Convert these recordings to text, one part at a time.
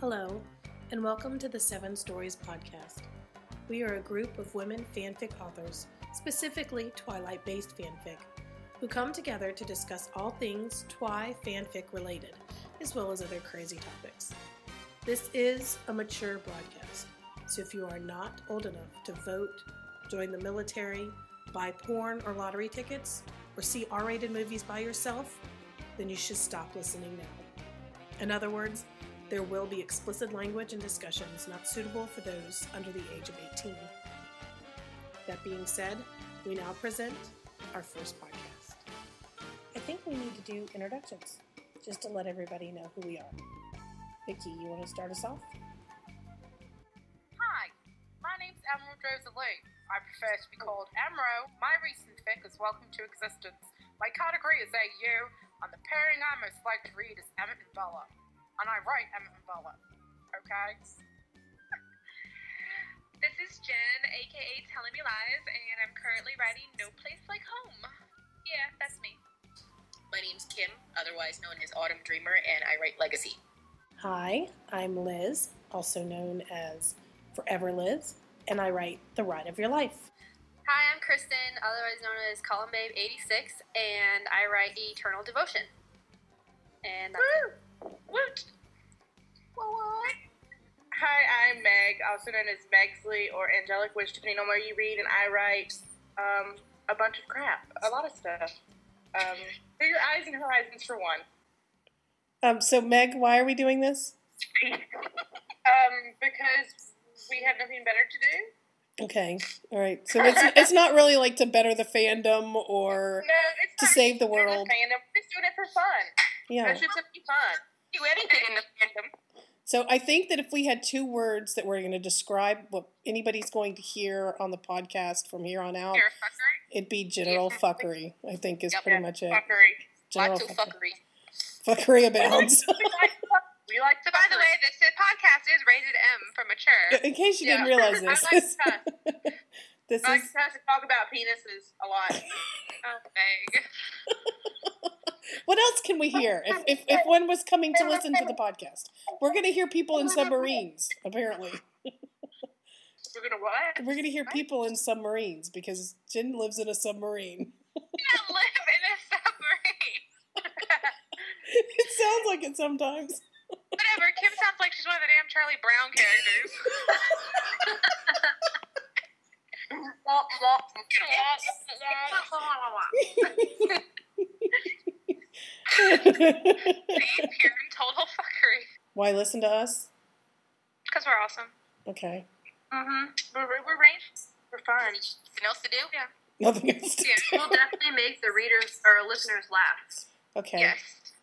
Hello, and welcome to the Seven Stories podcast. We are a group of women fanfic authors, specifically Twilight based fanfic, who come together to discuss all things Twi fanfic related, as well as other crazy topics. This is a mature broadcast, so if you are not old enough to vote, join the military, buy porn or lottery tickets, or see R rated movies by yourself, then you should stop listening now. In other words, there will be explicit language and discussions not suitable for those under the age of 18. That being said, we now present our first podcast. I think we need to do introductions just to let everybody know who we are. Vicky, you want to start us off? Hi, my name's Emerald Rosalie. I prefer to be called Amro. My recent fic is Welcome to Existence. My category is AU, and the pairing I most like to read is Emmett and Bella. And I write Emmett and Bella. Okay? This is Jen, aka Telling Me Lies, and I'm currently writing No Place Like Home. Yeah, that's me. My name's Kim, otherwise known as Autumn Dreamer, and I write Legacy. Hi, I'm Liz, also known as Forever Liz, and I write The Ride of Your Life. Hi, I'm Kristen, otherwise known as Column Babe 86, and I write Eternal Devotion. And that's it. Woot! Hi, I'm Meg, also known as Megsley or Angelic Witch, depending on where you read, and I write um, a bunch of crap, a lot of stuff. Um, for your eyes and horizons for one. Um, so, Meg, why are we doing this? Um, because we have nothing better to do. Okay, all right. So it's it's not really like to better the fandom or No, it's To save the world. fandom. We're just doing it for fun. yeah. It's just to be fun. Do anything in the fandom. So I think that if we had two words that were going to describe what anybody's going to hear on the podcast from here on out, it'd be general fuckery. I think is Yep. pretty much it. Fuckery. General Lots of fuckery. fuckery. Fuckery abounds. we like fuck- we like So, by the way, this uh, podcast is rated M for mature. In case you Yeah. didn't realize I this, like to this I like is to talk about penises a lot. Oh, Meg. What else can we hear? If, if if one was coming to listen to the podcast, we're going to hear people in submarines. Apparently, We're gonna what? we're going to hear people in submarines because Jen lives in a submarine. I live in a submarine. It sounds like it sometimes. Whatever. Kim sounds like she's one of the damn Charlie Brown characters. See, pure and total fuckery. Why listen to us? Because we're awesome. Okay, Mm-hmm. We're, we're, we're range. We're fun. Something else to do? Yeah. nothing else. To Yeah. We'll definitely make the readers or listeners laugh. Okay. Yes.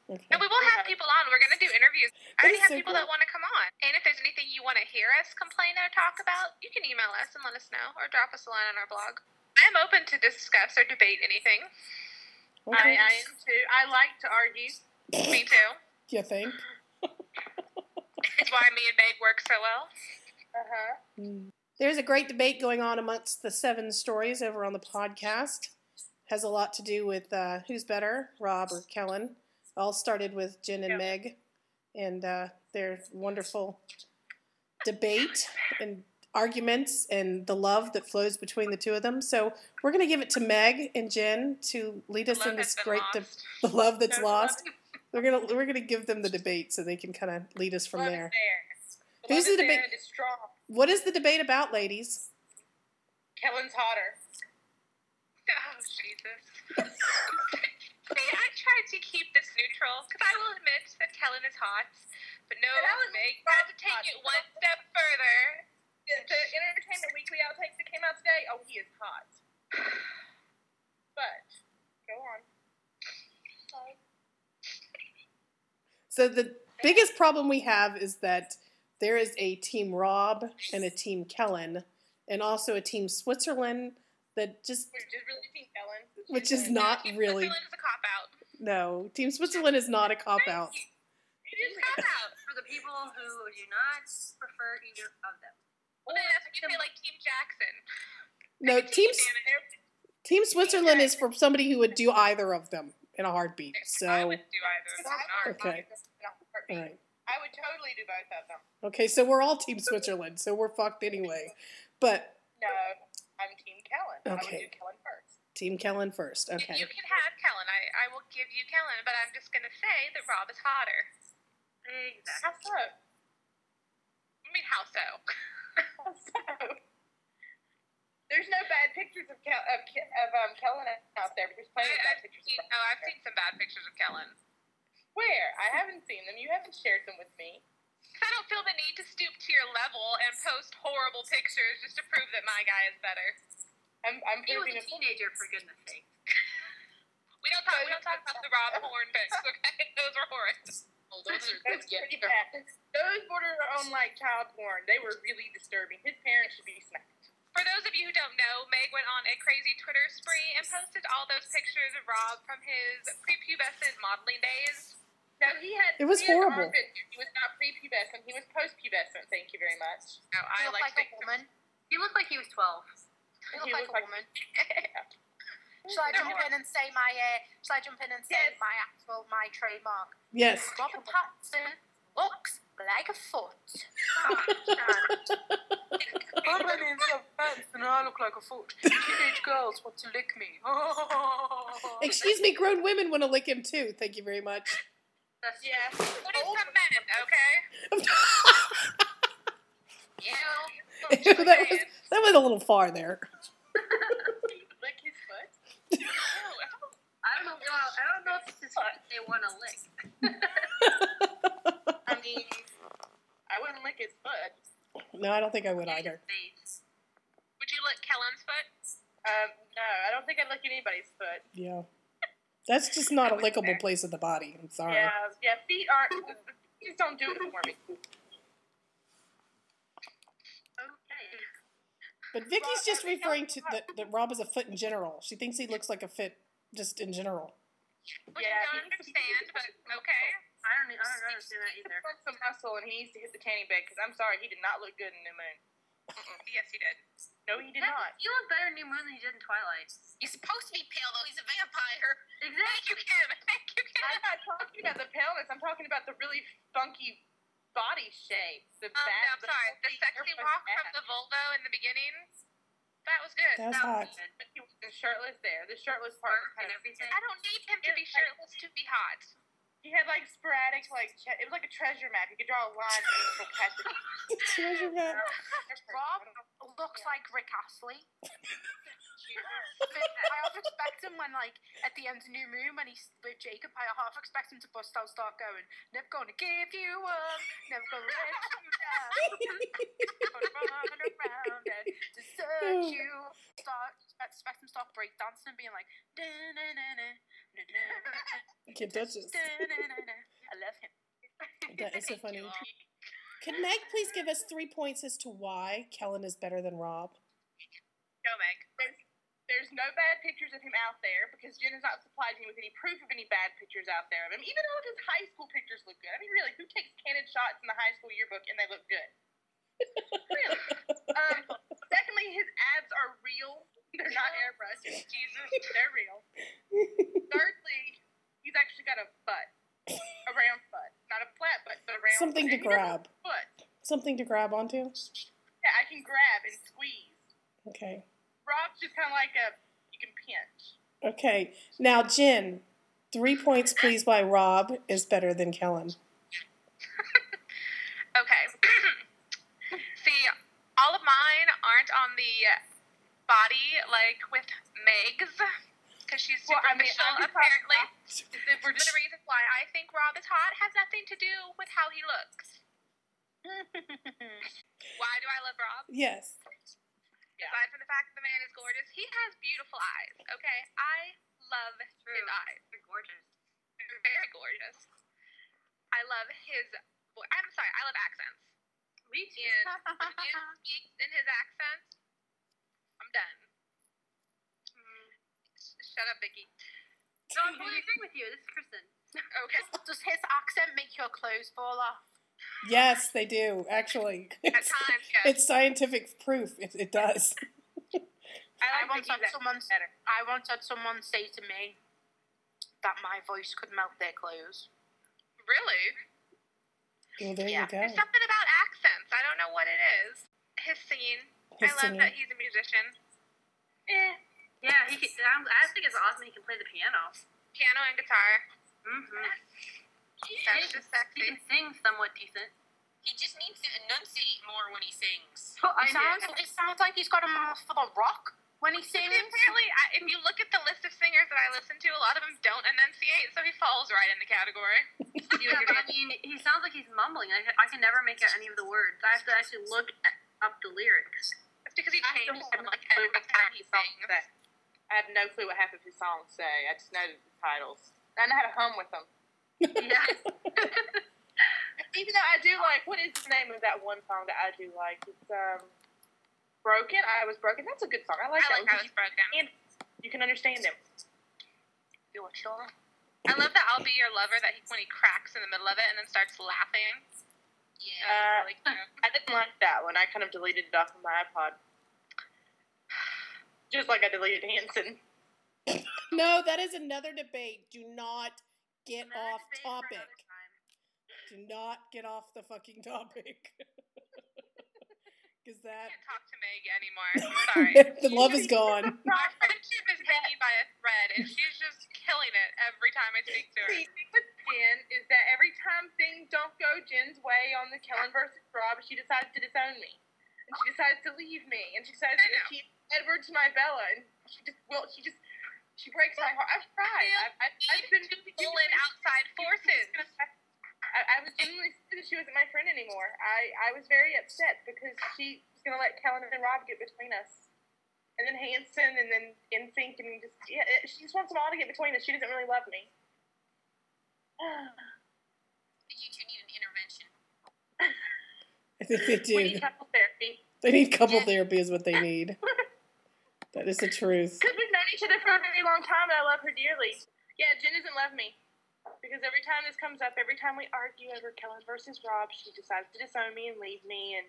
Okay. And we will have people on. We're going to do interviews. That I already have so people cool. that want to come on. And if there's anything you want to hear us complain or talk about, you can email us and let us know or drop us a line on our blog. I am open to discuss or debate anything. Okay. I, I am too. I like to argue. Me too. You think? It's why me and Meg work so well. Uh huh. There's a great debate going on amongst the seven stories over on the podcast. Has a lot to do with uh, who's better, Rob or Kellan. All started with Jen and Yeah. Meg, and uh, their wonderful debate and arguments and the love that flows between the two of them. So we're going to give it to Meg and Jen to lead us in this great de- the love that's No, lost. We're gonna we're gonna give them the debate so they can kind of lead us from Love there. Is there. Who's Love the debate- and it's strong. What is the debate about, ladies? Kellan's hotter. Oh, Jesus. See, I tried to keep this neutral because I will admit that Kellan is hot. But no, And I was Meg had to take hot. it one step further. The, the Entertainment Weekly outtakes that came out today. Oh, he is hot. But go on. So the biggest problem we have is that there is a team Rob and a team Kellan, and also a team Switzerland that just Which is really Team Kellan. which is not Team really Switzerland is a cop out. no team Switzerland is not a cop out. It is a cop out. For the people who do not prefer either of them. Well, then that's what you say, like Team Jackson. No team Damn it. team Switzerland is for somebody who would do either of them in a heartbeat. I So would do either. of them. Okay. all right. I would totally do both of them. Okay, so we're all Team Switzerland, so we're fucked anyway. But No, I'm Team Kellan. I would Okay. do Kellan first. Team Kellan first. Okay. You can have Kellan. I, I will give you Kellan, but I'm just gonna say that Rob is hotter. Exactly. How so? I mean, how so? How so? There's no bad pictures of Kel- of, Ke- of um, Kellan out there, but there's plenty of bad I've pictures seen, of oh, I've seen some bad pictures of Kellan. Where? I haven't seen them. You haven't shared them with me. I don't feel the need to stoop to your level and post horrible pictures just to prove that my guy is better. I'm, I'm He was a teenager, for goodness sake. We don't talk. We don't talk about the Rob Horn pics. Okay, those were horrid. Well, those are That's good. pretty bad. Those border on like child porn. They were really disturbing. His parents should be smacked. For those of you who don't know, Meg went on a crazy Twitter spree and posted all those pictures of Rob from his prepubescent modeling days. No, he had. It was he horrible. armpit- He was not prepubescent. He was postpubescent. Thank you very much. No, I He looked like like a woman. He looked like he was 12. He looked He like looked a like- woman. Shall I jump in and say my? Uh, shall I jump in and say Yes. my actual my trademark? Yes. Robert Pattinson looks like a foot. Oh, my name's Rob Pattinson, and I look like a foot. Teenage girls want to lick me. Excuse me, grown women want to lick him too. Thank you very much. That's Yeah. What is some men, okay? you. that was that was a little far there. lick his foot? I don't know. Well, I don't know if this is what they want to lick. I mean, I wouldn't lick his foot. No, I don't think I would either. Face. Would you lick Kellan's foot? Um, no, I don't think I'd lick anybody's foot. Yeah. That's just not a lickable place of the body. I'm sorry. Yeah, yeah, feet aren't. Just don't do it for me. Okay. But Vicky's just referring to that, that Rob is a foot in general. She thinks he looks like a fit just in general. Which Yeah, I don't he- understand, but okay. I don't. I don't understand that either. He some muscle, and he needs to hit the tanning bed. Because I'm sorry, he did not look good in New Moon. Yes, he did. No, he did not. You look better in New Moon than you did in Twilight. He's supposed to be pale though. He's a vampire. Thank you, Exactly. Kim. Thank you, Kim. I'm not talking about the paleness. I'm talking about the really funky body shape. The Um, bad. no, I'm sorry. The sexy hair was walk from the Volvo in the beginning, that was good. That was That hot. was good. But he wasn't shirtless there. The shirtless part was kind And of. everything. I don't need him to be shirtless to be hot. He had like sporadic, like che- it was like a treasure map. You could draw a line. and it would catch it. Treasure map. Rob looks like Rick Astley. I half expect him when, like, at the end of New Moon, when he's with Jacob, I half expect him to bust out, start going, Never gonna give you up, never gonna let you down. gonna run around desert you. Start, expect him to start breakdancing and being like, "Da-na-na-na, I can't touch this. da-na-na-na." I love him. That is so funny. Could Meg please give us three points as to why Kellan is better than Rob? Go, Meg. There's, there's no bad pictures of him out there because Jen has not supplied me with any proof of any bad pictures out there of him. Even all of his high school pictures look good. I mean, really, who takes candid shots in the high school yearbook and they look good? really. Um, secondly, his abs are real. They're not airbrushed. Jesus, they're real. Thirdly, he's actually got a butt. A round butt. Not a flat butt, but a round Something to butt. And grab. Foot. Something to grab onto? Yeah, I can grab and squeeze. Okay. Rob's just kind of like a, you can pinch. Okay. Now, Jen, three points please by Rob is better than Kellan. Okay. All of mine aren't on the body like with Meg's because she's Well, I mean, superficial. Apparently, we're one of the reasons why I think Rob is hot has nothing to do with how he looks. Why do I love Rob? Yes. Yeah. Aside from the fact that the man is gorgeous, he has beautiful eyes. Okay, I love his eyes. They're gorgeous. They're very gorgeous. I love his. vo- I'm sorry, I love accents. Me And when he speaks in his accent, I'm done. Mm, Shut up, Vicky. No, I'm totally agreeing with you. This is Kristen. Okay. Does his accent make your clothes fall off? Yes, they do, actually. At It's, times, yes. it's scientific proof. It, it does. I I once had someone. better. I once had someone say to me that my voice could melt their clothes. Really? Well, there Yeah. you go. There's something about accents. I don't know what it is. His singing. His I love singing. that he's a musician. Eh. Yeah, he can, I'm, think it's awesome he can play the piano. Piano and guitar. Mm-hmm. That's just He can sing somewhat decent. He just needs to enunciate more when he sings. I It sounds, it sounds like he's got a mouth full of rock when he sings. Apparently, I, if you look at the list of singers that I listen to, a lot of them don't enunciate, so he falls right in the category. Yeah, but I mean, he sounds like he's mumbling. I, I can never make out any of the words. I have to actually look up the lyrics. It's because he I changes don't them like every time he sings. say. I have no clue what half of his songs say. I just know the titles. I know how to hum with them. Yeah. Even though I do like, what is the name of that one song that I do like? It's um, Broken. I was broken. That's a good song. I like I that. like one how 'cause it's broken. you, you can understand them. You want sure? I love that I'll be your lover that he, when he cracks in the middle of it and then starts laughing. Yeah. Uh, really. I didn't like that one. I kind of deleted it off of my iPod. Just like I deleted Hanson. No, that is another debate. Do not get Another off topic. Do not get off the fucking topic. Because I that can't talk to Meg anymore. Sorry. the love is gone. My friendship is hanging by a thread, and she's just killing it every time I speak to her. See, with Jen is that every time things don't go Jen's way on the Kellan versus Rob, she decides to disown me. And she decides to leave me. And she decides I to know. keep Edward to my Bella. And she just, well, she just, she breaks my heart. I've tried. I've, I've, I've been to pull in outside forces. I, I was genuinely scared that she wasn't my friend anymore. I, I was very upset because she was going to let Kellan and Rob get between us. And then Hanson and then NSYNC and just, yeah, it, she just wants them all to get between us. She doesn't really love me. You two need an intervention. I think they do. We need couple therapy. They need couple Yeah. therapy is what they need. That is the truth. Because we've known each other for a very long time and I love her dearly. Yeah, Jen doesn't love me. Because every time this comes up, every time we argue over Kellan versus Rob, she decides to disown me and leave me and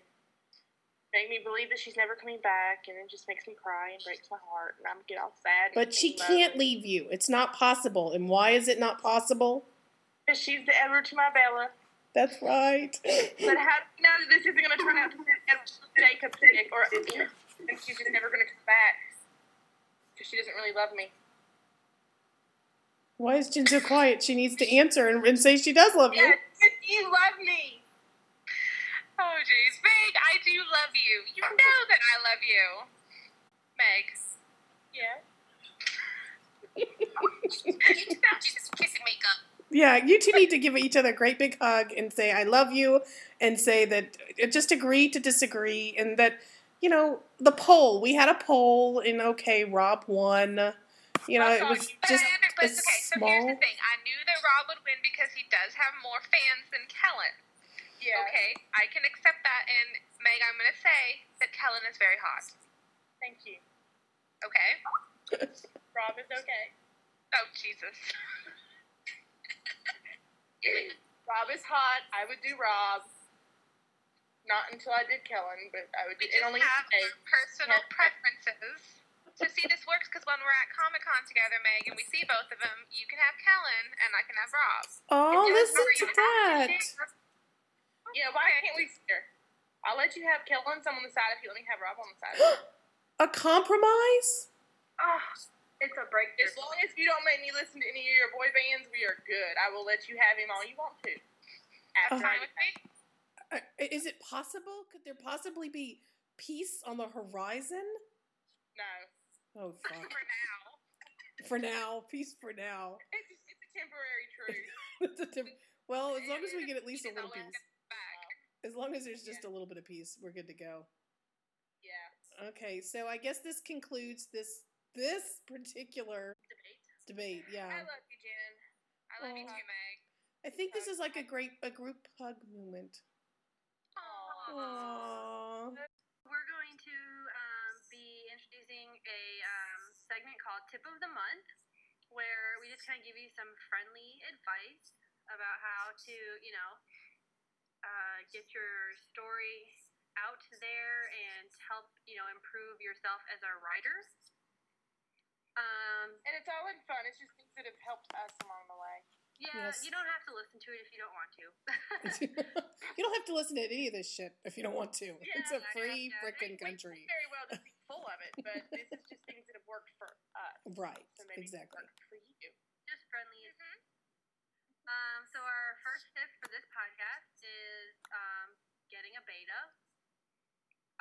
make me believe that she's never coming back. And it just makes me cry and breaks my heart. And I'm get all sad. But she can't leave you. It's not possible. And why is it not possible? Because she's the Edward to my Bella. That's right. But how do you know that this isn't going to turn out to be Edward Jacob or and she's just never going to come back? Because she doesn't really love me. Why is Jen so quiet? She needs to answer and, and say she does love you. Yes, you love me. Oh, jeez. Meg, I do love you. You know that I love you. Meg. Yeah. Just kiss and make. Yeah, you two need to give each other a great big hug and say I love you and say that uh, just agree to disagree and that you know the poll. We had a poll and okay, Rob won. You know, it was just but a okay, so here's the thing. I knew that Rob would win because he does have more fans than Kellan. Yeah. Okay, I can accept that. And Meg, I'm going to say that Kellan is very hot. Thank you. Okay? Rob is okay. Oh, Jesus. Rob is hot. I would do Rob. Not until I did Kellan, but I would We do just it only have our personal preferences. So see, this works because when we're at Comic Con together, Meg, and we see both of them, you can have Kellan and I can have Rob. Oh, listen to that. Yeah, why can't we share? I'll let you have Kellan some on the side if you let me have Rob on the side. A compromise? Oh, it's a breakthrough. as long as you don't make me listen to any of your boy bands, we are good. I will let you have him all you want to. After Fine I with me? Uh, Is it possible? Could there possibly be peace on the horizon? Oh fuck. For now. For now, peace for now. it's, it's a temporary truce. It's a well, as long as we get at least a little peace. As long as there's just a little bit of peace, we're good to go. Yeah. Okay, so I guess this concludes this this particular debate. debate. Yeah, I love you, Jen. I love you too, Meg. I think this is like a great a group hug moment. Aww. Aww. A um, segment called Tip of the Month, where we just kind of give you some friendly advice about how to, you know, uh, get your story out there and help, you know, improve yourself as a writer. Um, And it's all in fun. It's just things that have helped us along the way. Yeah, Yes. you don't have to listen to it if you don't want to. you don't have to listen to any of this shit if you don't want to. Yeah, it's a free yeah. freaking We- we country. very well to be full of it, but this is just things that have worked for us. Right. So maybe Exactly. worked for you. Just friendly. Um, so our first tip for this podcast is um, getting a beta.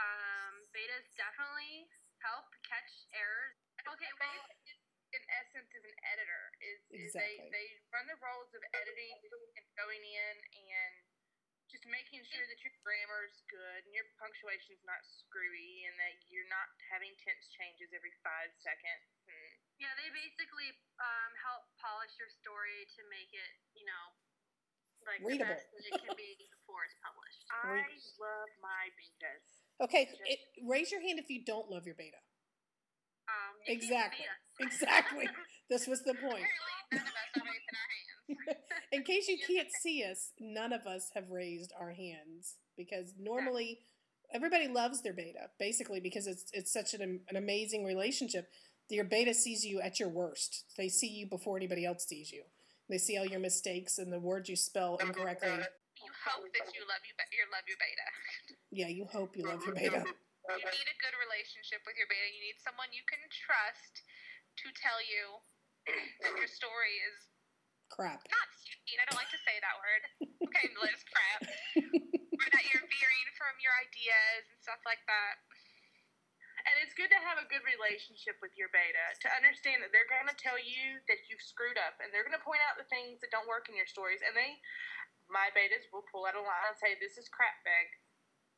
Um, betas definitely help catch errors. Okay, well, Beta in essence, is an editor. Is, is Exactly. they they run the roles of editing and going in and just making sure that your grammar's good and your punctuation's not screwy and that you're not having tense changes every five seconds. And yeah, they basically um, help polish your story to make it, you know, like Readable. the best that it can be before it's published. I love my betas. Okay, it, raise your hand if you don't love your beta. Um, Exactly. Exactly. this was the point. Apparently, none of us are raising our hands. In case you can't see us, none of us have raised our hands because normally everybody loves their beta, basically because it's it's such an, an amazing relationship. Your beta sees you at your worst. They see you before anybody else sees you. They see all your mistakes and the words you spell incorrectly. Uh, you hope that you love you, be- you love your beta. Yeah, you hope you love your beta. You need a good relationship with your beta. You need someone you can trust to tell you that your story is Crap. not stupid. I don't like to say that word. Okay, Liz, crap. or that you're veering from your ideas and stuff like that. And it's good to have a good relationship with your beta to understand that they're going to tell you that you've screwed up and they're going to point out the things that don't work in your stories. And they, my betas, will pull out a line and say, This is crap bag.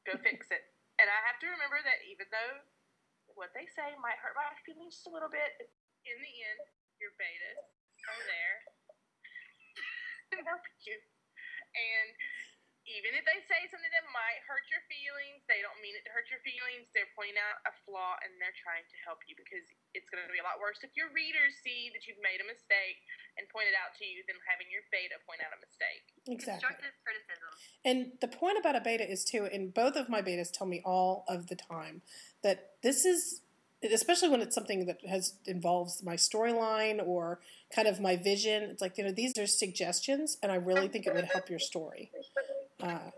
Go fix it. And I have to remember that even though what they say might hurt my feelings just a little bit, in the end, your betas are there to help you. And even if they say something that might hurt your feelings, they don't mean it to hurt your feelings. They're pointing out a flaw and they're trying to help you because it's going to be a lot worse if your readers see that you've made a mistake and point it out to you than having your beta point out a mistake. Exactly. Constructive criticism. And the point about a beta is too, and both of my betas tell me all of the time that this is, especially when it's something that has involves my storyline or kind of my vision. It's like you know these are suggestions, and I really think it would help your story. Uh,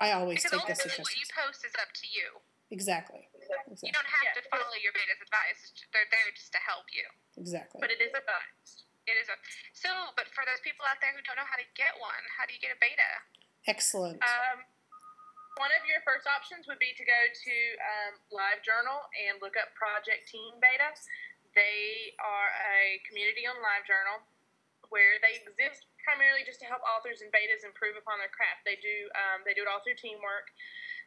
I always Because take the ultimately, what you post is up to you. Exactly. You don't have Yeah. to follow your beta's advice. They're there just to help you. Exactly. But it is advised. It is a so. But for those people out there who don't know how to get one, how do you get a beta? Excellent. Um, one of your first options would be to go to um, LiveJournal and look up Project Team Beta. They are a community on LiveJournal where they exist primarily just to help authors and betas improve upon their craft. They do um, they do it all through teamwork.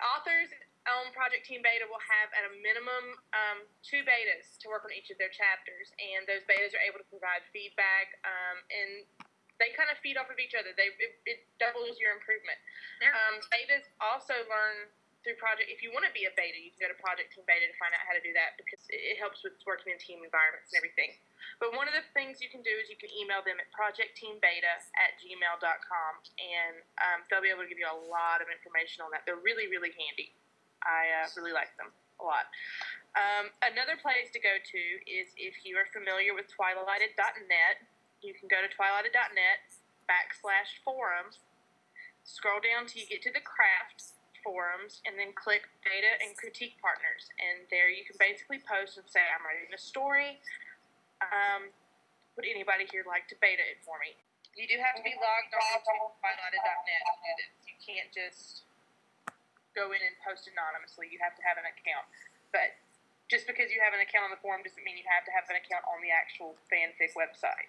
Authors on Project Team Beta will have at a minimum um, two betas to work on each of their chapters, and those betas are able to provide feedback um, and they kind of feed off of each other. They it, it doubles your improvement. They're Um, betas also learn through project. If you want to be a beta, you can go to Project Team Beta to find out how to do that because it it helps with working in team environments and everything. But one of the things you can do is you can email them at projectteambeta at gmail.com and um, they'll be able to give you a lot of information on that. They're really, really handy. I uh, really like them a lot. Um, another place to go to is if you are familiar with twilighted.net, you can go to twilighted.net backslash forums scroll down till you get to the craft forums and then click beta and critique partners. And there you can basically post and say i'm writing a story. Um, would anybody here like to beta it for me? You do have to be logged on to twilighted.net to do this. You can't just go in and post anonymously. You have to have an account. But just because you have an account on the forum doesn't mean you have to have an account on the actual fanfic website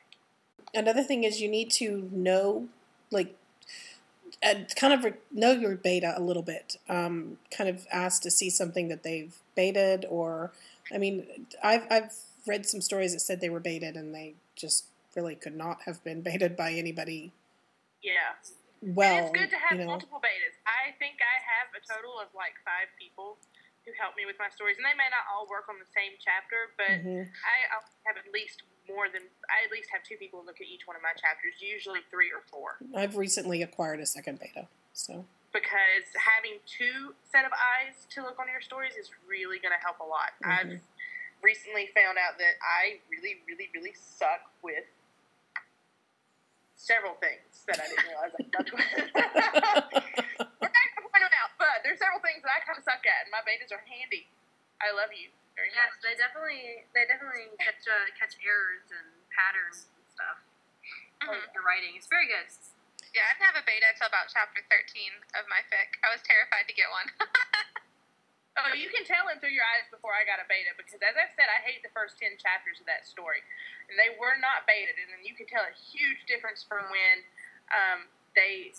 Another thing is you need to know, like, kind of know your beta a little bit. Um, kind of ask to see something that they've baited, or I mean, I've I've read some stories that said they were baited and they just really could not have been baited by anybody. yeah Well, it's good to have you know, multiple betas. I think I have a total of like five people who help me with my stories, and they may not all work on the same chapter, but mhm. I have at least more than I at least have two people look at each one of my chapters, usually three or four, I've recently acquired a second beta, so because having two set of eyes to look on your stories is really going to help a lot. Mm-hmm. I've recently found out that I really, really, really suck with several things that I didn't realize I sucked with. We're not gonna point them out, but there's several things that I kind of suck at, and my betas are handy. I love you very Yes, much. they definitely they definitely catch uh, catch errors and patterns and stuff. Mhm. Like the writing, it's very good. Yeah, I didn't have a beta until about chapter 13 of my fic. I was terrified to get one. Oh, you can tell it through your eyes before I got a beta because, as I've said, I hate the first ten chapters of that story, and they were not betaed, And then you can tell a huge difference from when um, they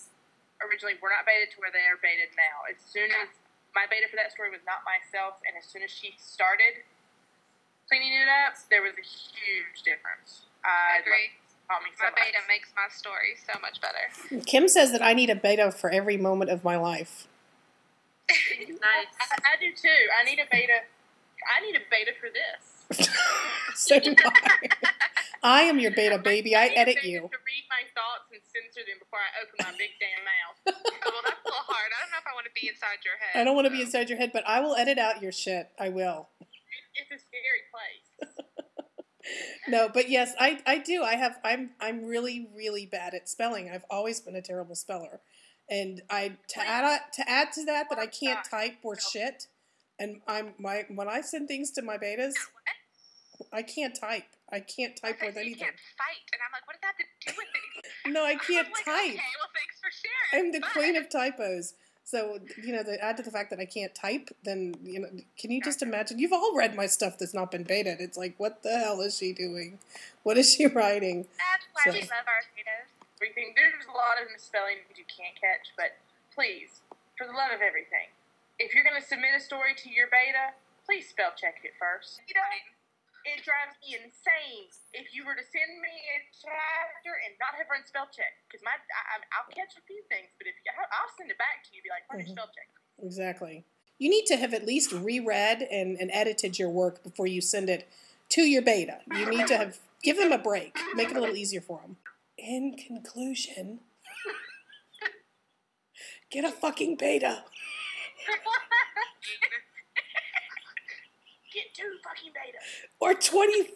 originally were not baited to where they are baited now. As soon as my beta for that story was not myself, and as soon as she started cleaning it up, there was a huge difference. I I agree. Taught me so My much. beta makes my story so much better. Kim says that I need a beta for every moment of my life. Nice. I, I do too. I need a beta. I need a beta for this. so do I. I am your beta baby. I need a edit you. To read my thoughts and censor them before I open my big damn mouth. want to be inside your head. I don't want to be inside your head, but I will edit out your shit. I will. It's a scary place. No, but yes, I, I do. I have I'm I'm really really bad at spelling. I've always been a terrible speller, and I to add to add to that that I can't type or shit, and I'm my when I send things to my betas, I can't type. I can't type with so you anything. can't fight, and I'm like, what does that have to do with anything? No, I can't like, type. Okay, well, thanks for sharing. I'm the Bye. queen of typos. So you know, to add to the fact that I can't type, then you know, can you just imagine? You've all read my stuff that's not been baited. It's like, what the hell is she doing? What is she writing? That's why So- we love our betas. Everything. There's a lot of misspelling you can't catch, but please, for the love of everything, if you're going to submit a story to your beta, please spell check it first. You know, it drives me insane if you were to send me a chapter and not have run spell check because my I, I- I'll catch a few things, but if you, I'll send it back to you, be like, run your Mhm. spell check. Exactly. You need to have at least reread and, and edited your work before you send it to your beta. You need to have give them a break, make it a little easier for them. In conclusion, get a fucking beta. Get two fucking betas. or 23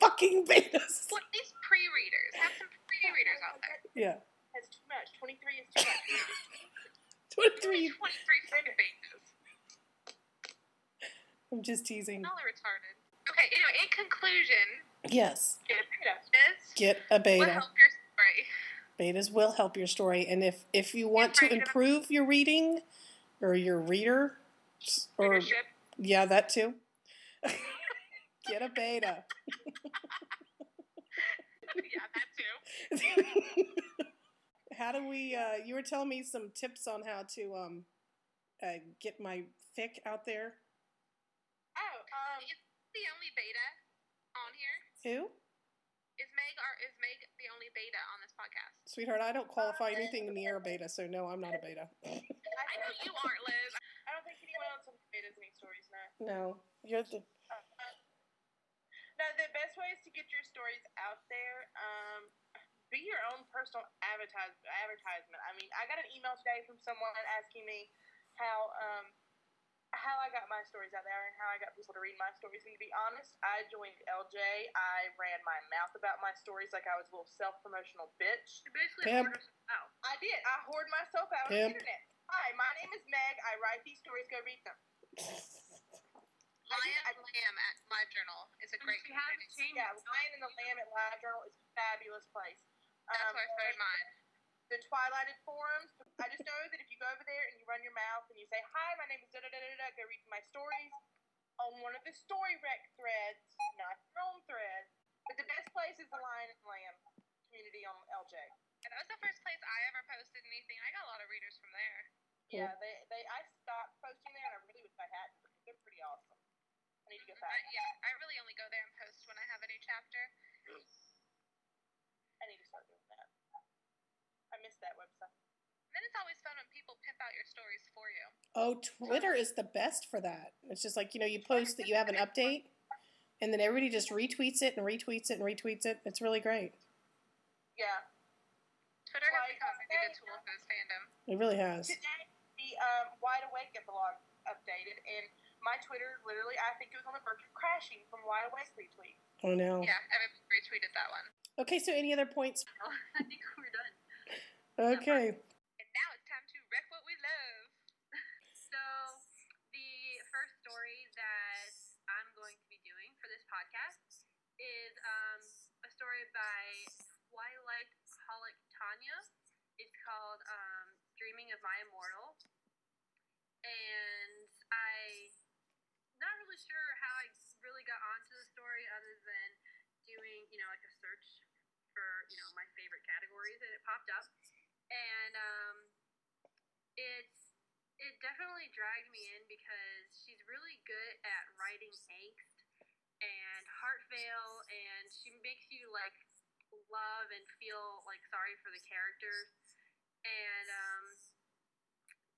fucking betas. Well, these pre-readers have some pre-readers out there. Yeah. That's too much. 23 is too much. 23. 23 fucking betas. I'm just teasing. All are retarded. Okay. Anyway, in conclusion, Yes. Get a beta. Get a will beta. help your story. Betas will help your story. And if, if you want to improve your reading or your reader, or Readership. yeah, that too, get a beta. yeah, that too. how do we, uh, you were telling me some tips on how to um, uh, get my fic out there. Oh, um, Is the only beta on here? Who? Is Meg or is Meg the only beta on this podcast? Sweetheart, I don't qualify anything near a beta, so no, I'm not a beta. I know you aren't, Liz. I don't think anyone else on the betas any stories now. No, you're the. No, the best way is to get your stories out there. Um, be your own personal advertise, advertisement. I mean, I got an email today from someone asking me how um, how I got my stories out there and how I got people to read my stories. And to be honest, I joined LJ. I ran my mouth about my stories like I was a little self promotional bitch. You basically Pimp. ordered out. I did. I hoard myself out on the internet. Hi, my name is Meg. I write these stories. Go read them. Lion and Lamb at LiveJournal is a great She has community. changed. Yeah, Lion and the Lamb at Live Journal is a fabulous place. That's Um, where I started mine. the Twilighted forums. I just know that if you go over there and you run your mouth and you say, "Hi, my name is da da da da da," go read my stories on one of the story rec threads, not your own thread. But the best place is the Lion and Lamb community on LJ. And that was the first place I ever posted anything. I got a lot of readers from there. Yeah, they, they I stopped posting there and I really wish I hadn't they're pretty awesome. I need to go But back. yeah, I really only go there and post when I have a new chapter. I need to start doing that. I miss that website. Then it's always fun when people pimp out your stories for you. Oh, Twitter is the best for that. It's just like, you know, you post that you have an update, and then everybody just retweets it and retweets it and retweets it. It's really great. Yeah. Twitter has Like, become a good tool for this fandom. It really has. Today, the um, Wide Awake blog updated, and my Twitter literally, I think it was on the verge of crashing from Wide Awake retweet. Oh no. Yeah, everybody retweeted that one. Okay, so any other points? Oh, I think we're done. Okay. And now it's time to wreck what we love. So, the first story that I'm going to be doing for this podcast is um, a story by Twilight Holic Tanya. It's called um, Dreaming of My Immortal. And I really sure how I really got onto the story other than doing, you know, like a search for, you know, my favorite categories and it popped up. And um, it's it definitely dragged me in because she's really good at writing angst and heart fail and she makes you like love and feel like sorry for the characters and um,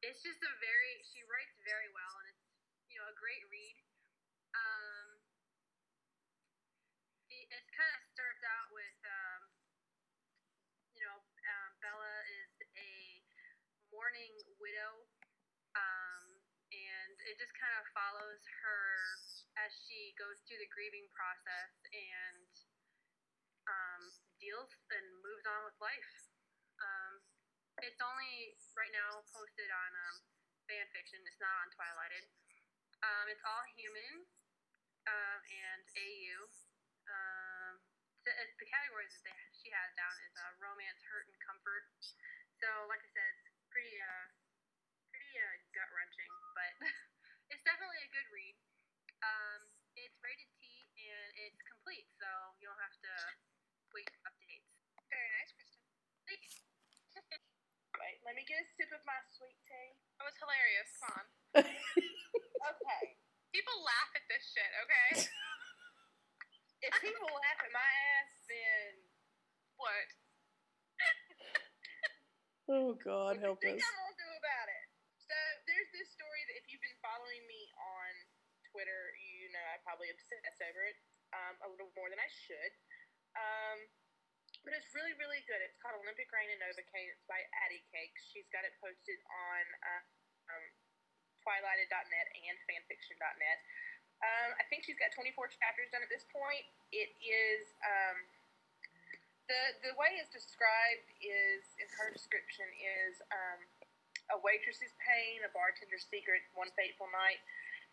it's just a very she writes very well and it's you know a great read um, it kind of starts out with um, you know um, bella is a mourning widow um, and it just kind of follows her as she goes through the grieving process and um, deals and moves on with life. Um, it's only right now posted on um, fan fiction. It's not on Twilighted. Um, it's all human um, and AU. Um, the, the categories that they, she has down is uh, romance, hurt, and comfort. So, like I said, it's pretty uh, pretty uh, gut wrenching, but it's definitely a good read. Um, it's rated T and it's complete, so you don't have to wait for updates. Very nice, Kristen. Thanks. Wait, let me get a sip of my sweet tea. That was hilarious. Come on. Okay. People laugh at this shit, okay? If people laugh at my ass, then what? Oh God, what help do you us. I'm gonna do about it? So there's this story that if you've been following me on Twitter, you know I probably obsess over it um, a little more than I should. Um, but it's really, really good. It's called Olympic Rain and Novocaine. It's by Addie Cakes. She's got it posted on uh, um, twilighted.net and fanfiction.net. Um, I think she's got 24 chapters done at this point. It is um, the the way it's described is in her description is um, a waitress's pain, a bartender's secret, one fateful night,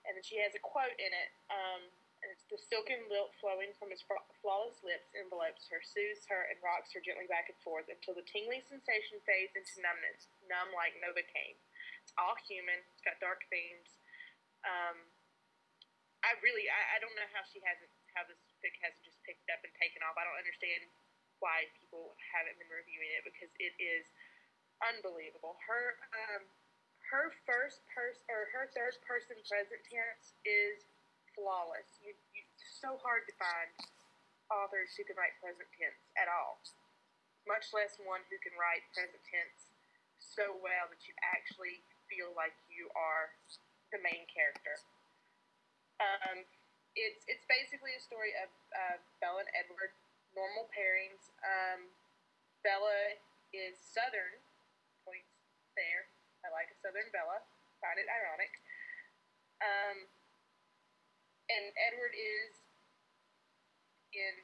and then she has a quote in it. Um, it's the silken lilt flowing from his flawless lips envelopes her, soothes her, and rocks her gently back and forth until the tingling sensation fades into numbness, numb like Novocaine. It's all human. It's got dark themes. Um, I really, I, I don't know how she hasn't, how this fic hasn't just picked up and taken off. I don't understand why people haven't been reviewing it because it is unbelievable. Her, um, her first person or her third person present tense is flawless. You, you, it's so hard to find authors who can write present tense at all, much less one who can write present tense so well that you actually feel like you are the main character. Um, it's it's basically a story of uh, Bella and Edward, normal pairings. Um, Bella is Southern, points there. I like a Southern Bella. Find it ironic. Um, and Edward is in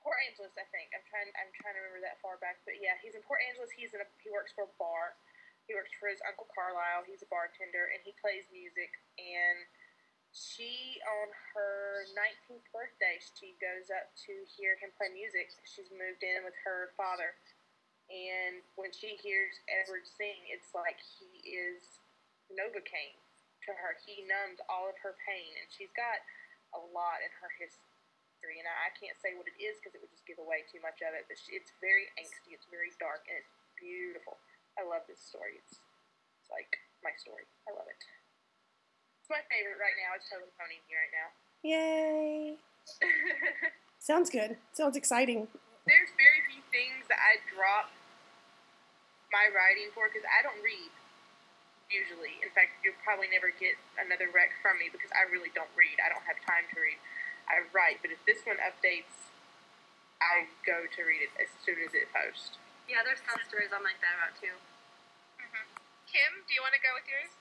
Port Angeles, I think. I'm trying. I'm trying to remember that far back, but yeah, he's in Port Angeles. He's in a. He works for a bar. He works for his uncle Carlisle. He's a bartender, and he plays music. And she, on her 19th birthday, she goes up to hear him play music. She's moved in with her father, and when she hears Edward sing, it's like he is Novocaine to her. He numbs all of her pain, and she's got a lot in her history. And I, can't say what it is because it would just give away too much of it. But it's very angsty. It's very dark, and it's beautiful. I love this story. It's, it's like my story. I love it. It's my favorite right now. It's totally ponying me right now. Yay! Sounds good. Sounds exciting. There's very few things that I drop my writing for because I don't read usually. In fact, you'll probably never get another rec from me because I really don't read. I don't have time to read. I write, but if this one updates, I go to read it as soon as it posts. Yeah, there's some stories I'm like that about too. Mm-hmm. Kim, do you want to go with yours?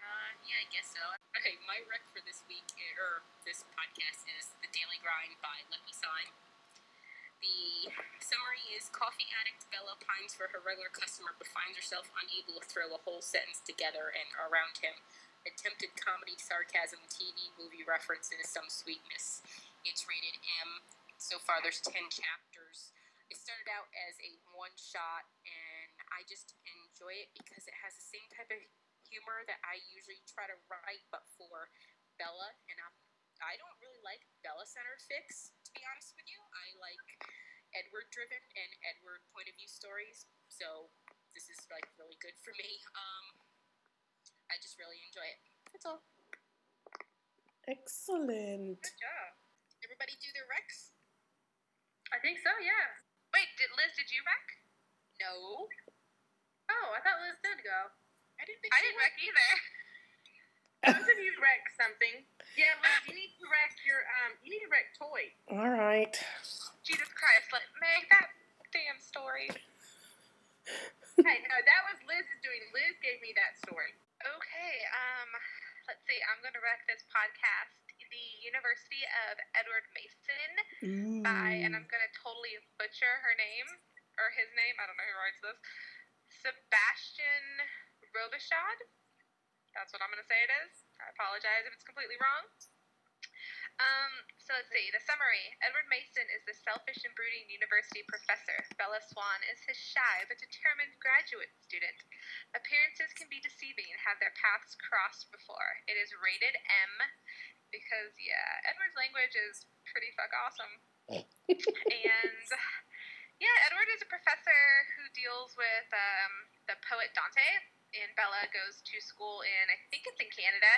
Uh, yeah, I guess so. Okay, my rec for this week, or this podcast, is The Daily Grind by Let Me Sign. The summary is Coffee addict Bella pines for her regular customer but finds herself unable to throw a whole sentence together and around him. Attempted comedy, sarcasm, TV, movie references, some sweetness. It's rated M. So far, there's 10 chapters. It started out as a one shot, and I just enjoy it because it has the same type of humor that I usually try to write, but for Bella, and I'm I don't really like Bella centered fics, to be honest with you. I like Edward driven and Edward point of view stories. So this is like really good for me. Um, I just really enjoy it. That's all. Excellent. Good job. Everybody do their recs? I think so, yeah. Wait, did Liz, did you wreck? No. Oh, I thought Liz did go. I didn't think I she didn't wreck either. Both of you wreck something. Yeah, Liz, you need to wreck your um. You need to wreck toy. All right. Jesus Christ, let Meg, that damn story. Hey, no, that was Liz's doing. Liz gave me that story. Okay, um, let's see. I'm going to wreck this podcast. The University of Edward Masen Ooh. by, and I'm going to totally butcher her name, or his name, I don't know who writes this, Sebastian Robichaud. That's what I'm going to say it is. I apologize if it's completely wrong. Um, so let's see. The summary. Edward Masen is the selfish and brooding university professor. Bella Swan is his shy but determined graduate student. Appearances can be deceiving and have their paths crossed before. It is rated M because, yeah, Edward's language is pretty fuck awesome. and, yeah, Edward is a professor who deals with um, the poet Dante, and Bella goes to school in, I think it's in Canada,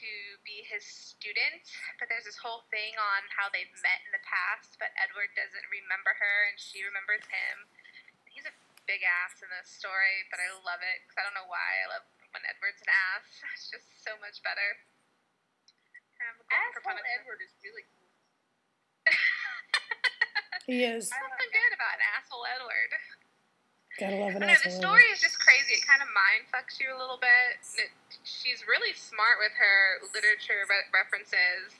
to be his student. But there's this whole thing on how they've met in the past, but Edward doesn't remember her, and she remembers him. He's a big ass in this story, but I love it because I don't know why. I love when Edward's an ass. It's just so much better. I'm a Asshole. Edward is really cool. He is. Something good about asshole Edward. Gotta love I an don't know, the asshole. story is just crazy. It kind of mind fucks you a little bit. It, she's really smart with her literature re- references.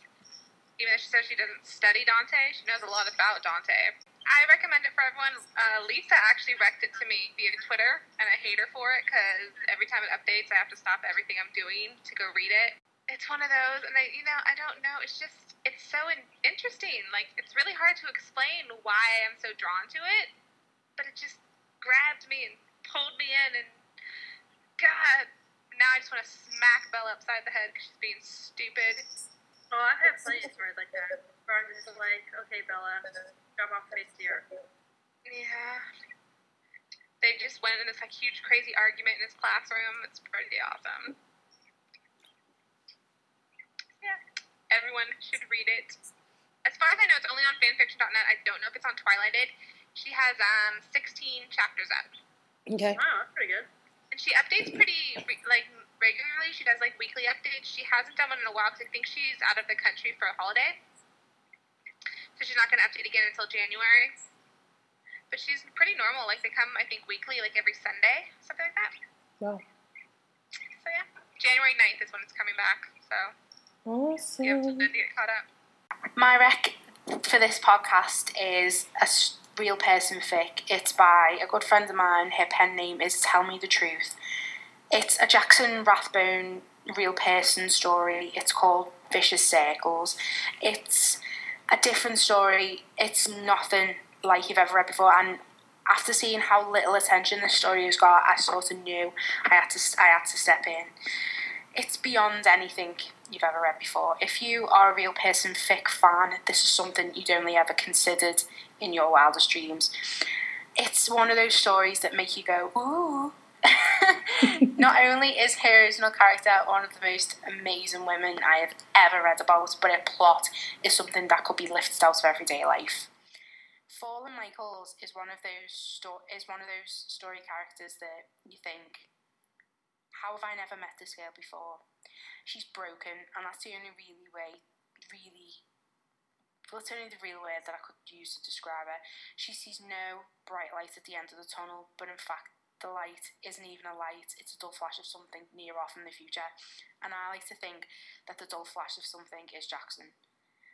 Even though she says she doesn't study Dante, she knows a lot about Dante. I recommend it for everyone. Uh, Lisa actually wrecked it to me via Twitter, and I hate her for it because every time it updates, I have to stop everything I'm doing to go read it. It's one of those, and I, you know, I don't know. It's just, it's so in- interesting. Like, it's really hard to explain why I'm so drawn to it, but it just grabbed me and pulled me in, and God, now I just want to smack Bella upside the head because she's being stupid. Oh, I've had plenty of stories like that. Where I'm just like, okay, Bella, drop off the face of the earth. Yeah. They just went in this like huge crazy argument in his classroom. It's pretty awesome. Yeah. Everyone should read it. As far as I know, it's only on fanfiction.net. I don't know if it's on Twilighted. She has um 16 chapters out. Okay. Wow, that's pretty good. And she updates pretty re- like regularly. She does like weekly updates. She hasn't done one in a while because I think she's out of the country for a holiday. So she's not going to update again until January. But she's pretty normal. Like they come, I think, weekly, like every Sunday, something like that. Wow. So yeah, January 9th is when it's coming back. So yeah, Awesome. My rec for this podcast is a real person fic. It's by a good friend of mine. Her pen name is Tell Me the Truth. It's a Jackson Rathbone real person story. It's called Vicious Circles. It's a different story. It's nothing like you've ever read before. And after seeing how little attention this story has got, I sort of knew I had to I had to step in. It's beyond anything you've ever read before. If you are a real person fic fan, this is something you'd only ever considered in your wildest dreams. It's one of those stories that make you go, ooh. Not only is her original character one of the most amazing women I have ever read about, but her plot is something that could be lifted out of everyday life. Fallen Michaels is one of those sto- is one of those story characters that you think, how have I never met this girl before? She's broken, and that's the only really way, really, well, it's only the real word that I could use to describe her. She sees no bright light at the end of the tunnel, but in fact, the light isn't even a light, it's a dull flash of something near off in the future. And I like to think that the dull flash of something is Jackson.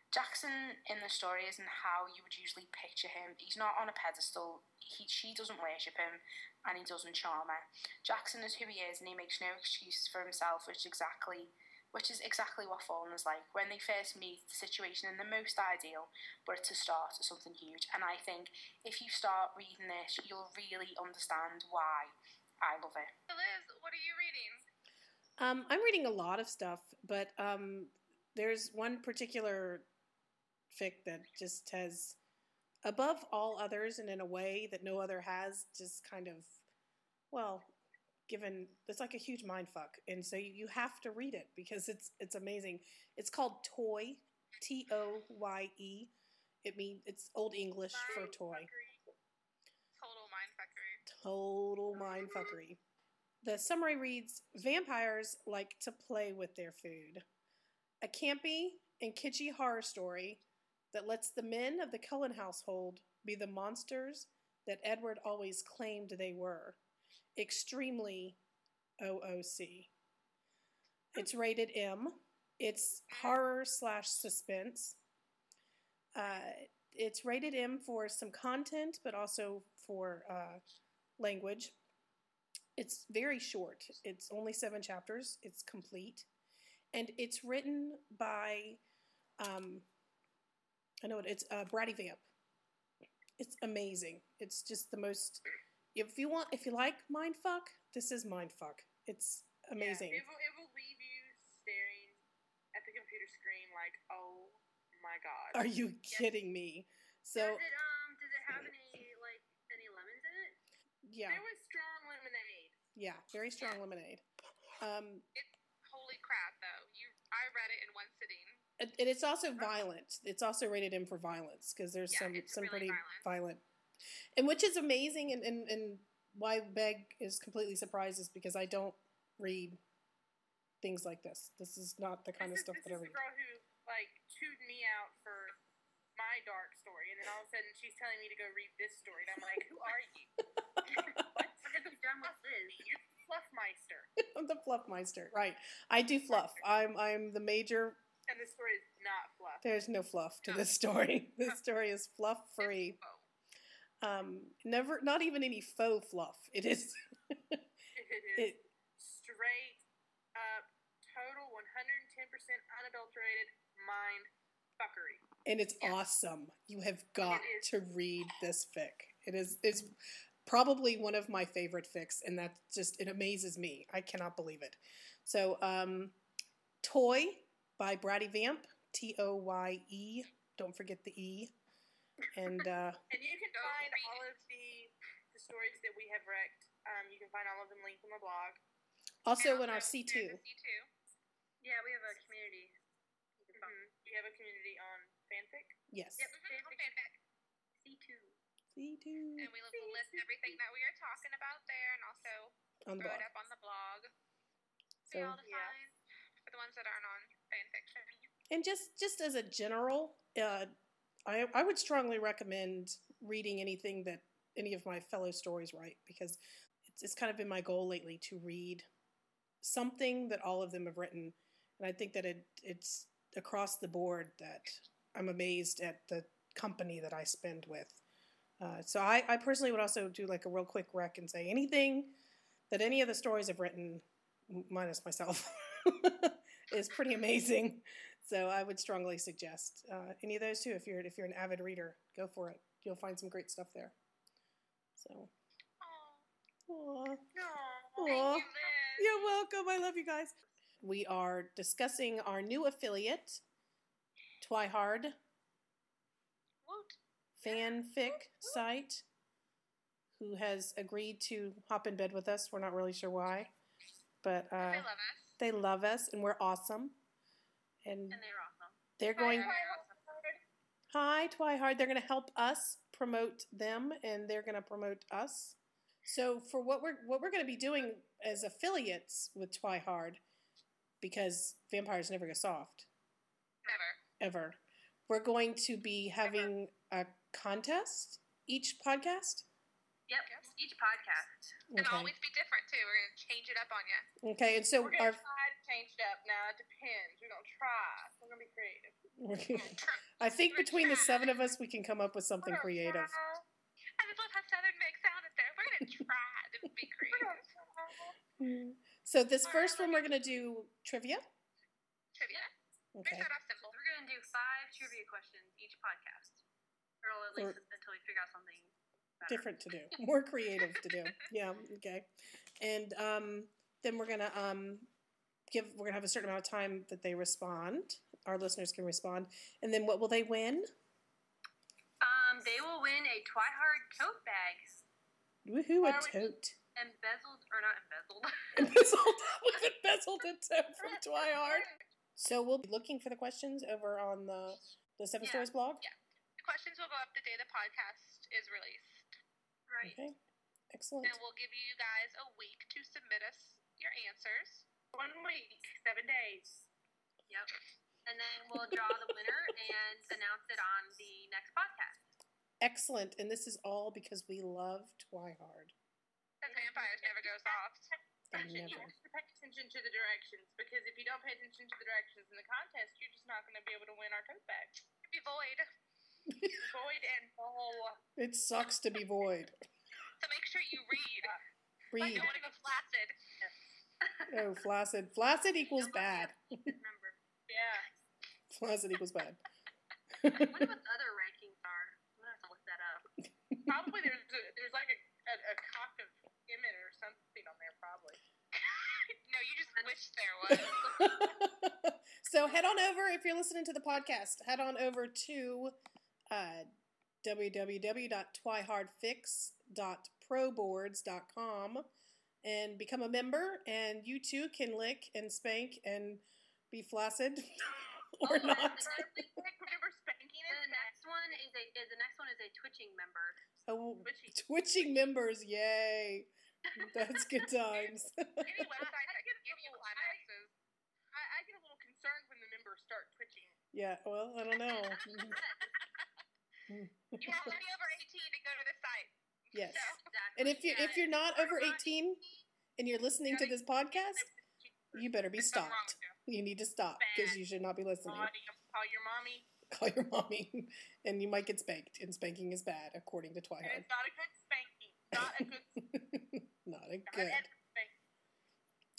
Jackson in the story isn't how you would usually picture him. He's not on a pedestal. He, she doesn't worship him, and he doesn't charm her. Jackson is who he is, and he makes no excuses for himself, which is exactly, which is exactly what Fallen is like. When they first meet, the situation is the most ideal, but it's a start of something huge. And I think if you start reading this, you'll really understand why I love it. Liz, what are you reading? Um, I'm reading a lot of stuff, but um, there's one particular fic that just has, above all others, and in a way that no other has, just kind of, well, given it's like a huge mind fuck, and so you, you have to read it because it's it's amazing. It's called Toye, T O Y E. It means it's Old English for toy. Total mindfuckery. Total mind fuckery. The summary reads Vampires like to play with their food. A campy and kitschy horror story that lets the men of the Cullen household be the monsters that Edward always claimed they were. Extremely OOC. It's rated M. It's horror slash suspense. Uh, it's rated M for some content, but also for uh, language. It's very short. It's only seven chapters. It's complete, and it's written by, um, I know it. It's uh, Bratty Vamp. It's amazing. It's just the most. If you want, if you like mindfuck, this is mindfuck. It's amazing. Yeah, it, will, it will leave you staring at the computer screen like, oh my god. Are you kidding me? So does it um does it have any like any lemons in it? yeah, There was strong lemonade. yeah, very strong lemonade. Um, Holy crap, though. You, I read it in one sitting. And it's also violent. It's also rated M for violence because there's Yeah, some some really pretty violent. violent, and which is amazing. And, and and why Meg is completely surprised is because I don't read things like this. This is not the kind this of stuff is, that I this is read. the girl who like chewed me out for my dark story, and then all of a sudden she's telling me to go read this story, and I'm like, who are you? What have you done with Liz? You're Fluffmeister, I'm the fluffmeister, right? I do fluff. I'm I'm the major. And this story is not fluff. There's no fluff to this story. This story is fluff free. Um, never, not even any faux fluff. It is. It is it, straight up, total 110% unadulterated mind fuckery. and it's awesome. You have got to read this fic. It is it's probably one of my favorite fics, and that just it amazes me. I cannot believe it. So, um, Toy by Bratty Vamp, T O Y E. Don't forget the E. And uh, And you can find all of the, the stories that we have wrecked. Um, you can find all of them linked on the blog. also in our C two. a C2. Yeah, we have a community. You can find. Mhm. We have a community on fanfic. Yes. Yep, Mhm, fanfic. fanfic. C two. C two And we will list everything that we are talking about there and also on the throw blog. it up on the blog. For So- y'all to Yeah. find. For the ones that aren't on fanfiction. And just just as a general, uh, I I would strongly recommend reading anything that any of my fellow stories write because it's it's kind of been my goal lately to read something that all of them have written, and I think that it it's across the board that I'm amazed at the company that I spend with. Uh, so I, I personally would also do like a real quick rec and say anything that any of the stories I've written, minus myself, is pretty amazing. So I would strongly suggest uh, any of those too. If you're if you're an avid reader, go for it. You'll find some great stuff there. So, Oh, aw. No. Aw. thank you, you're welcome. I love you guys. We are discussing our new affiliate, Twihard fanfic site, who has agreed to hop in bed with us. We're not really sure why, but I uh, love us. They love us and we're awesome. And And they're awesome. they're going. Bye. Hi, Twihard. They're going to help us promote them, and they're going to promote us. So, for what we're what we're going to be doing as affiliates with Twihard, because vampires never go soft Never. ever, we're going to be having a contest each podcast. Yep, each podcast. And Okay. always be different too. We're gonna change it up on you. Okay, and so We're gonna our try to change it up now. It depends. We're gonna try. We're gonna be creative. I think between the seven of us, we can come up with something We're creative. try. I just love how Southern makes sound there. We're gonna try to be We're creative. try. So this first one, we're gonna do trivia. Trivia. We Okay. start off simple. We're gonna do five trivia questions each podcast, or at Or- least until we figure out something. Different to do, more creative to do. Yeah, okay. And um, then we're gonna um, give. We're gonna have a certain amount of time that they respond. Our listeners can respond, and then what will they win? Um, they will win a Twihard tote bag, Woohoo! A tote. embezzled or not embezzled. Embezzled. We've embezzled a tote from Twihard. So we'll be looking for the questions over on the the Seven Yeah. Stories blog. Yeah. The questions will go up the day the podcast is released. Right. Okay. Excellent. And we'll give you guys a week to submit us your answers. One week, seven days. Yep. And then we'll draw the winner and announce it on the next podcast. Excellent. And this is all because we love Twihard. The vampires never go soft. They You have to pay attention to the directions because if you don't pay attention to the directions in the contest, you're just not going to be able to win our tote bag. It'd be void. Void and full. It sucks to be void. So make sure you read. Read. you want to go flaccid. Oh, flaccid. Flaccid equals bad. Remember. Yeah. Flaccid equals bad. I wonder what the other rankings are. I'm gonna have to look that up. Probably there's a, there's like a, a, a cock of Emmett or something on there, probably. No, you just wish there was. so head on over if you're listening to the podcast. Head on over to uh, www.twyhardfix.proboards.com and become a member. And you too can lick and spank and be flaccid or Oh, not. The next one is a is the next one is a twitching member. Oh, Twitchy. twitching members, yay! That's good times. Any website that can give you climaxes. I, I get a little concerned when the members start twitching. yeah, well, I don't know. You have to be over 18 to go to the site. yes. So, Exactly. And if you Yeah. if you're not over 18 and you're listening to this podcast, you better be there's something wrong stopped. you. Need to stop because you should not be listening. Call your mommy. Call your mommy, and you might get spanked. And spanking is bad, according to And Twihard. it's not a good spanking. Not a good, not a good.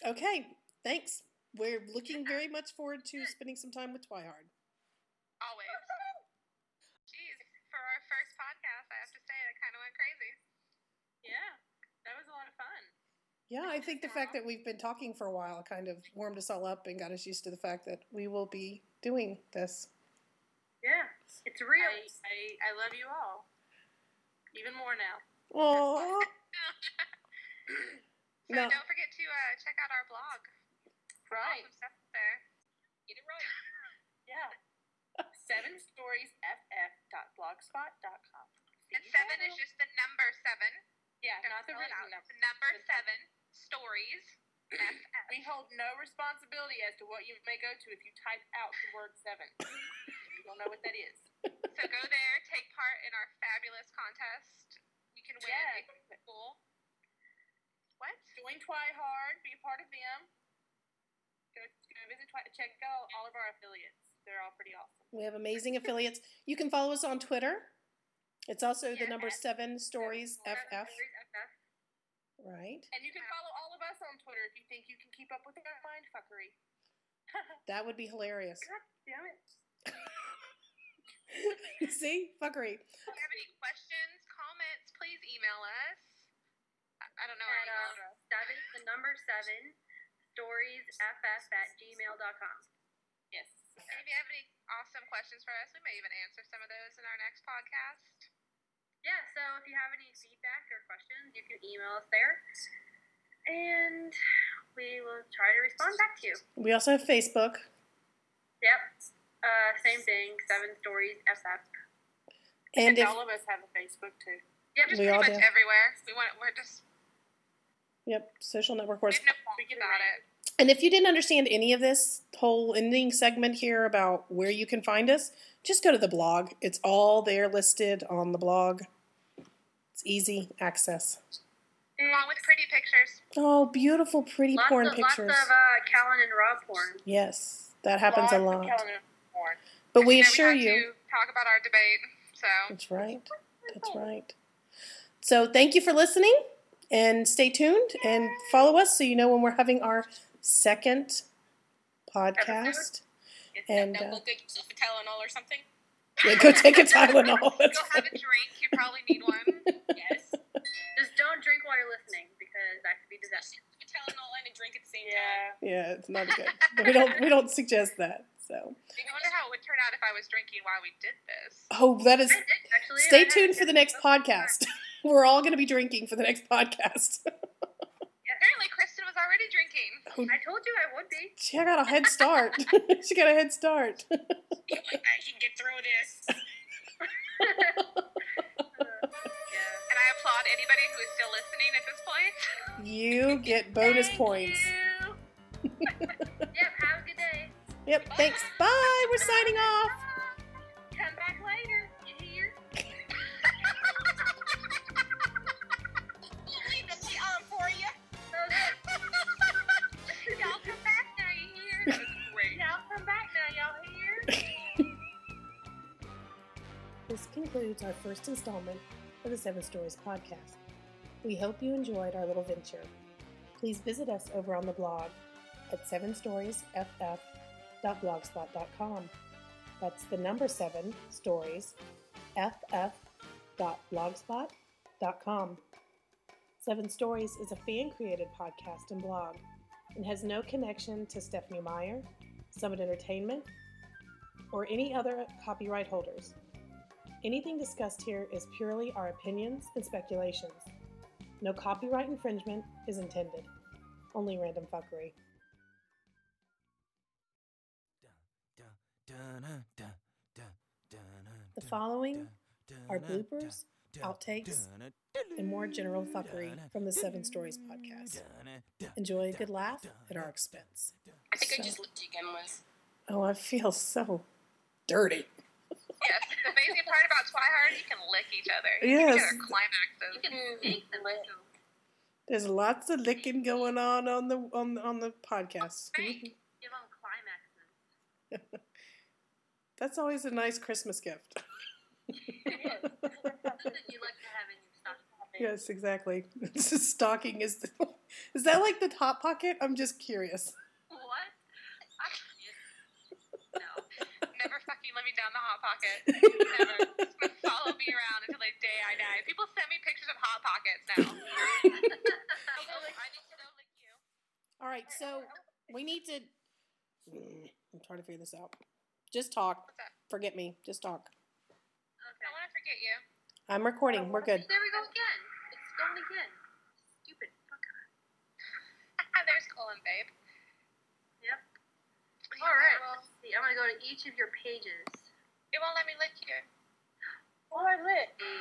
Okay, thanks. We're looking very much forward to spending some time with Twihard. Always. Jeez, for our first podcast, I have to say it kind of went crazy. Yeah, that was a lot of fun. Yeah, I think the fact that we've been talking for a while kind of warmed us all up and got us used to the fact that we will be doing this. Yeah, it's real. I, I, I love you all. Even more now. Aww. So No. don't forget to uh, check out our blog. Right. Awesome stuff there. Get it right. Yeah. Seven stories ff.blogspot.com. And seven is just the number seven. Yeah, Don't not the spell written number. The number The seven stories. We hold no responsibility as to what you may go to if you type out the word seven. you don't know what that is. So go there, take part in our fabulous contest. You can win Yeah. a cool. What? Join Twihard, be a part of them. Go, go visit Twi check out all of our affiliates. They're all pretty awesome. We have amazing affiliates. You can follow us on Twitter. It's also the Yeah. number seven stories Seven FF. Stories FF. Right. And you can follow all of us on Twitter if you think you can keep up with our mind fuckery. That would be hilarious. God damn it. See? Fuckery. If you have any questions, comments, please email us. I, I don't know our At uh, email address. seven, the number seven, storiesff at gmail.com. Yes. And if you have any awesome questions for us, we may even answer some of those in our next podcast. Yeah, so if you have any feedback or questions, you can email us there. And we will try to respond back to you. We also have Facebook. Yep. Uh, same thing, Seven Stories FF. And And if all of us have a Facebook too. We're just We pretty all much do. everywhere. We want. We're just. Yep, social network We course. We qualms get about around. it. And if you didn't understand any of this whole ending segment here about where you can find us, just go to the blog. It's all there listed on the blog. It's easy access. Along with pretty pictures. Oh, beautiful, pretty Lots porn of, pictures. Lots of uh, Kellan and Rob porn. yes, that happens a Lots of lot. Kellan and porn. But we assure you. to talk about our debate. So That's right. That's right. So thank you for listening and stay tuned and follow us so you know when we're having our second podcast. And, Don't uh, go get yourself a Tylenol or something. Yeah, go take a Tylenol. go That's have a drink. You probably need one. Yes. Just don't drink while you're listening because that could be disastrous. A Tylenol and a drink at the same Yeah. Yeah, it's not good. We don't we don't suggest that. So I wonder how it would turn out if I was drinking while we did this. oh, that is. Did actually. Stay tuned for the next podcast. We're all going to be drinking for the next podcast. Apparently, Kristen was already drinking. I told you I would be. She got a head start. she got a head start. I can get through this. And I applaud anybody who is still listening at this point. You get bonus Thank points. you. yep. Have a good day. Yep. Thanks. Bye. We're signing off. Come back later. This concludes our first installment of the Seven Stories podcast. We hope you enjoyed our little venture. Please visit us over on the blog at sevenstoriesff.blogspot.com. That's the number seven stories ff.blogspot.com. Seven Stories is a fan created podcast and blog and has no connection to Stephenie Meyer, Summit Entertainment, or any other copyright holders. Anything discussed here is purely our opinions and speculations. No copyright infringement is intended. Only random fuckery. The following are bloopers, outtakes, and more general fuckery from the Seven Stories podcast. Enjoy a good laugh at our expense. I think I just licked you again, Liz. Oh, I feel so dirty. Yes, the amazing part about Twihard, you can lick each other. Yes. You can climaxes. You can speak them too. There's lots of licking going on on the on on the podcast. Give them climaxes. That's always a nice Christmas gift. Something you like to have in your stocking. yes, exactly. Stocking is the, is that like the top pocket? I'm just curious. What? I, no. Never fucking let me down the hot pocket. Never. It's gonna follow me around until the day I die. People send me pictures of hot pockets now. Need to go lick you. All right, so we need to. I'm trying to figure this out. Just talk. Forget me. Just talk. I want to forget you. I'm recording. We're good. There we go again. It's going again. Stupid fucker. There's Colin, babe. All right. Well, Let's see. I'm gonna go to each of your pages. it won't let me lick you. Oh, I lit. The,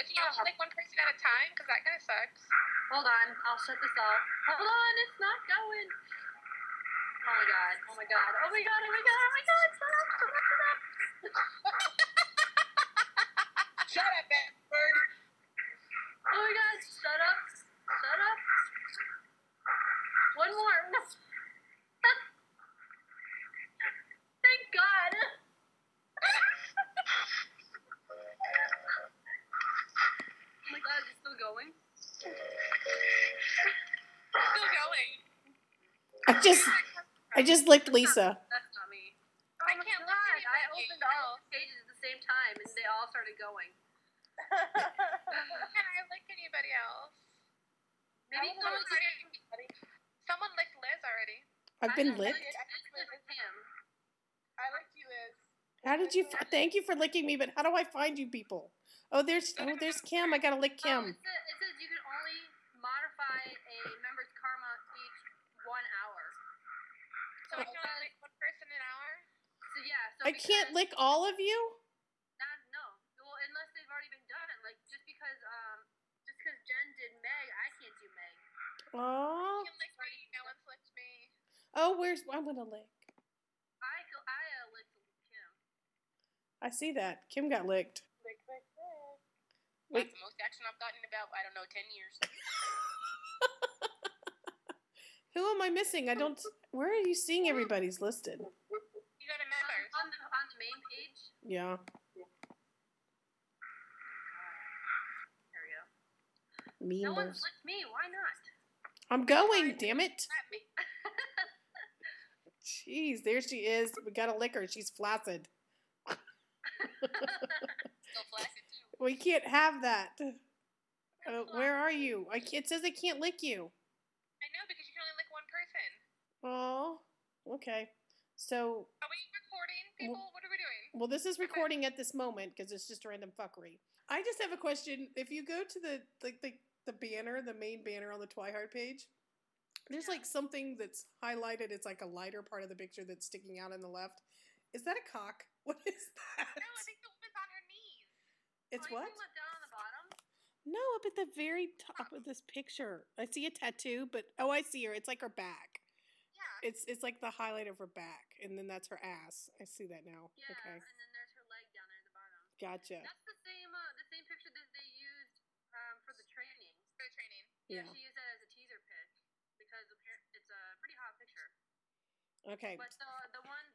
Can you only lick one person at a time? Because that kind of sucks. hold on. I'll shut this off. Hold on. It's not going. Oh my god. Oh my god. Oh my god. Oh my god. Oh my god. Shut up. Shut up. Shut up. Shut up, bird. Oh my god. Shut up. Shut up. One more. Thank God. Oh my god, is it still going? Still going. I just I licked Lisa. That's not me. Oh I Oh my can't god, lick I anybody opened all else. the pages at the same time and they all started going. Can I lick anybody else? Maybe Someone, someone already, someone licked Liz already. I've been I- licked. This is him. I like you, Liz. How did you? f- Thank you for licking me, but how do I find you people? Oh, there's oh there's Kim. I gotta lick Oh, Kim. it, says, it says you can only modify a member's karma each one hour. So we can only lick one person an hour? So yeah, so lick all of you. Not, no, well, unless they've already been done. Like just because um just because Jen did Meg, I can't do Meg. Oh, You can lick me. No one's licked me. oh, where's I'm gonna lick. I go, I uh, licked Kim. I see that Kim got licked. Lick, lick, lick. Wait. That's the most action I've gotten in about, I don't know, 10 years. Who am I missing? I don't. Where are you seeing everybody's listed? You go to Um, members. on the on the main page. Yeah. There we No one's licked me. Why not? I'm going. Damn it. Jeez, there she is. We got to lick her. She's flaccid. Still flaccid, too. We can't have that. Uh, where are you? I can't, it says I can't lick you. I know because you can only lick one person. Oh, okay. So, Are we recording, people? what are we doing? Well, this is recording at this moment because it's just random fuckery. I just have a question. If you go to the like the, the banner, the main banner on the Twihard page, there's like something that's highlighted. It's like a lighter part of the picture that's sticking out on the left. Is that a cock? What is that? No, I think the woman's on her knees. It's oh, what? You think went down on the bottom? No, up at the very top oh. of this picture. I see a tattoo, but oh, I see her. It's like her back. Yeah. It's it's like the highlight of her back, and then that's her ass. I see that now. Yeah. Okay, And then there's her leg down there at the bottom. gotcha. That's the same uh, the same picture that they used um, for the training. For the training. Yeah, Yeah. she used that as a teaser pic because appar- it's a pretty hot picture. Okay, But the the one